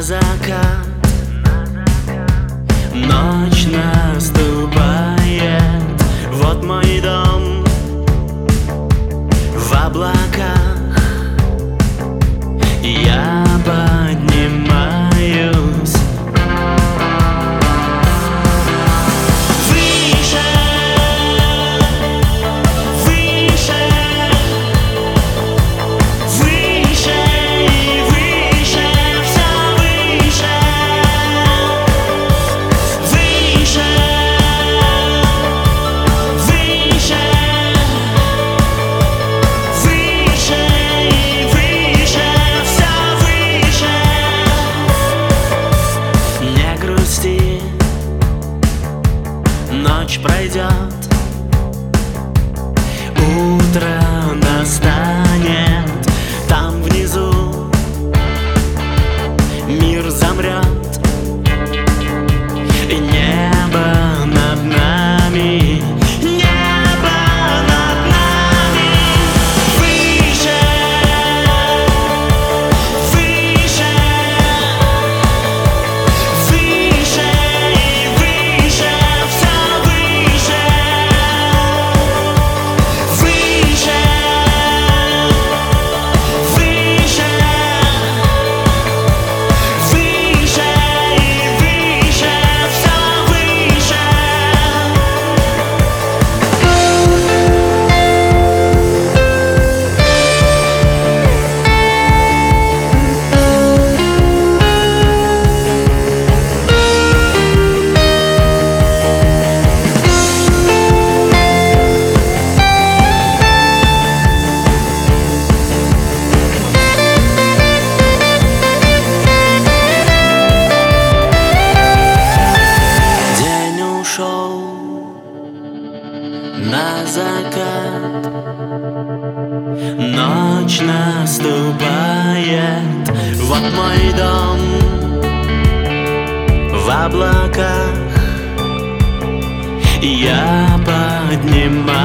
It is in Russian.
закат Ночь наступает. глядят Утро настало на закат. Ночь наступает Вот мой дом В облаках. Я поднимаю